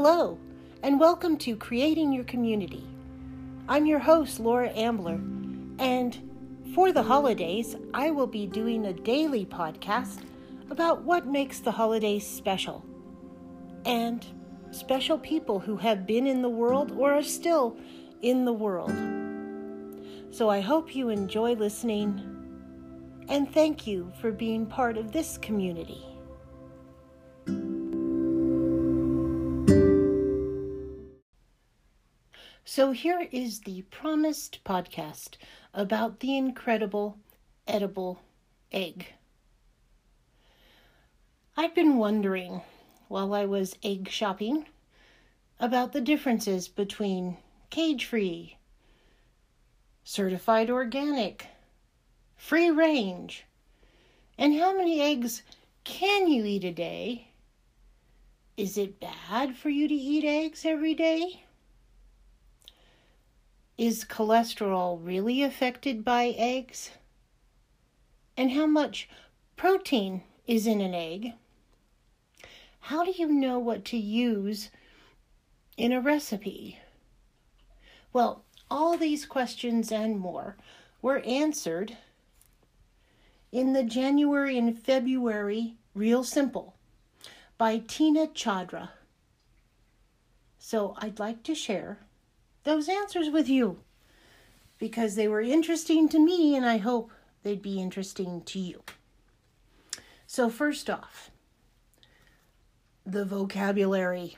Hello, and welcome to Creating Your Community. I'm your host, Laura Ambler, and for the holidays, I will be doing a daily podcast about what makes the holidays special and special people who have been in the world or are still in the world. So I hope you enjoy listening and thank you for being part of this community. So, here is the promised podcast about the incredible edible egg. I've been wondering while I was egg shopping about the differences between cage free, certified organic, free range, and how many eggs can you eat a day? Is it bad for you to eat eggs every day? Is cholesterol really affected by eggs? And how much protein is in an egg? How do you know what to use in a recipe? Well, all these questions and more were answered in the January and February Real Simple by Tina Chadra. So I'd like to share those answers with you because they were interesting to me and I hope they'd be interesting to you. So, first off, the vocabulary.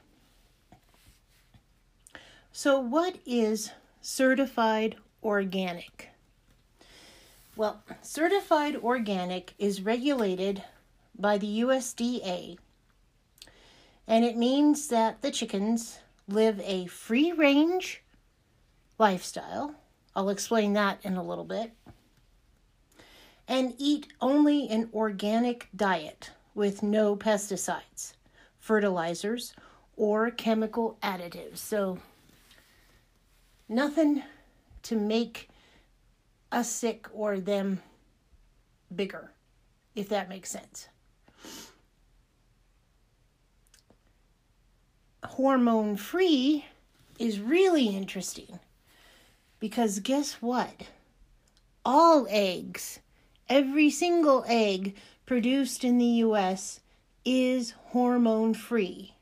So, what is certified organic? Well, certified organic is regulated by the USDA, and it means that the chickens live a free range lifestyle. I'll explain that in a little bit. And eat only an organic diet with no pesticides, fertilizers, or chemical additives. So, nothing to make us sick or them bigger, if that makes sense. Hormone free is really interesting because guess what? All eggs, every single egg produced in the US is hormone free.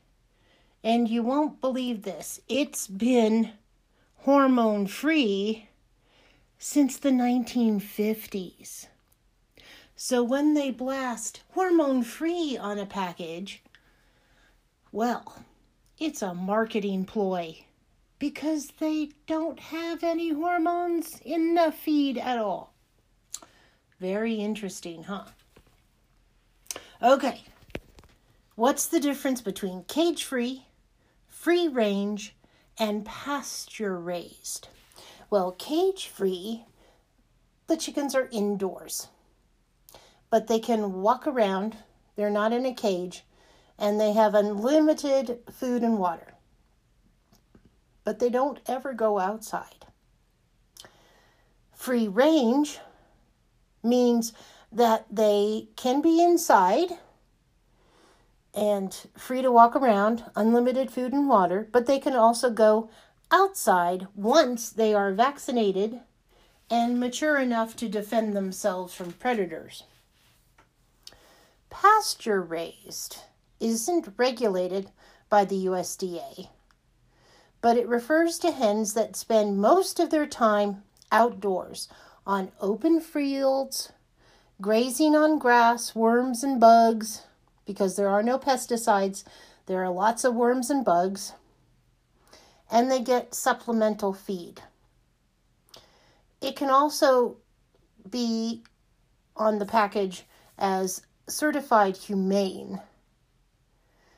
And you won't believe this. It's been hormone free since the 1950s. So when they blast hormone free on a package, well, it's a marketing ploy because they don't have any hormones in the feed at all. Very interesting, huh? Okay, what's the difference between cage free, free range, and pasture raised? Well, cage free, the chickens are indoors, but they can walk around, they're not in a cage, and they have unlimited food and water but they don't ever go outside. Free range means that they can be inside and free to walk around, unlimited food and water, but they can also go outside once they are vaccinated and mature enough to defend themselves from predators. Pasture raised isn't regulated by the USDA but it refers to hens that spend most of their time outdoors on open fields, grazing on grass, worms, and bugs. Because there are no pesticides, there are lots of worms and bugs. And they get supplemental feed. It can also be on the package as certified humane.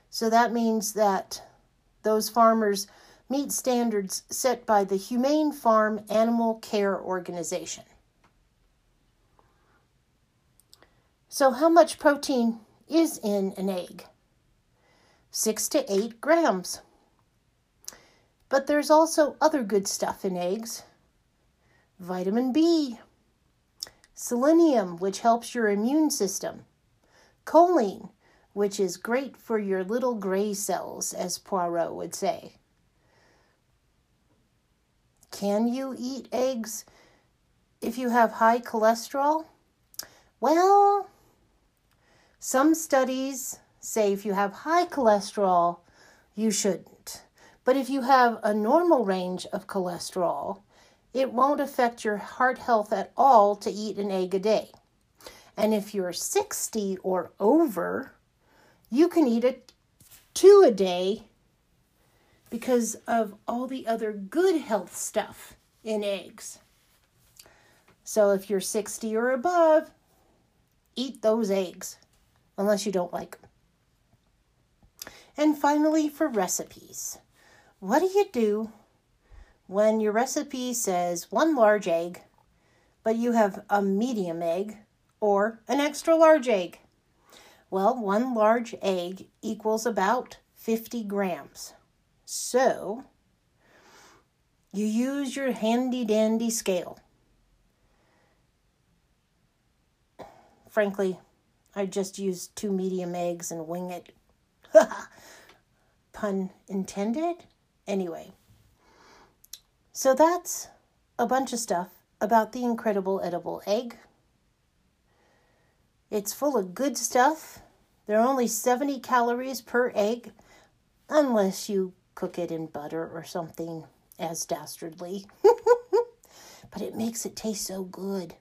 So that means that those farmers meet standards set by the Humane Farm Animal Care Organization. So, how much protein is in an egg? Six to eight grams. But there's also other good stuff in eggs vitamin B, selenium, which helps your immune system, choline, which is great for your little gray cells, as Poirot would say. Can you eat eggs if you have high cholesterol? Well, some studies say if you have high cholesterol, you shouldn't. But if you have a normal range of cholesterol, it won't affect your heart health at all to eat an egg a day. And if you're 60 or over, you can eat it two a day because of all the other good health stuff in eggs. So if you're 60 or above, eat those eggs, unless you don't like them. And finally, for recipes, what do you do when your recipe says one large egg, but you have a medium egg or an extra large egg? Well, one large egg equals about 50 grams. So, you use your handy dandy scale. Frankly, I just use two medium eggs and wing it. Pun intended? Anyway, so that's a bunch of stuff about the incredible edible egg. It's full of good stuff. There are only 70 calories per egg, unless you cook it in butter or something as dastardly. but it makes it taste so good.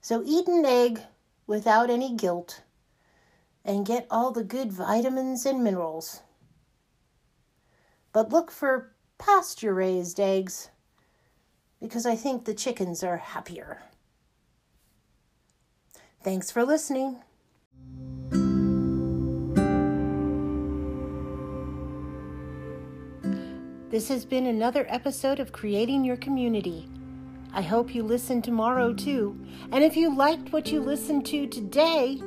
So eat an egg without any guilt and get all the good vitamins and minerals. But look for pasture raised eggs because I think the chickens are happier. Thanks for listening. This has been another episode of Creating Your Community. I hope you listen tomorrow too. And if you liked what you listened to today,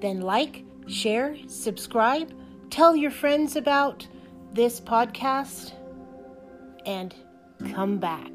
then like, share, subscribe, tell your friends about this podcast, and come back.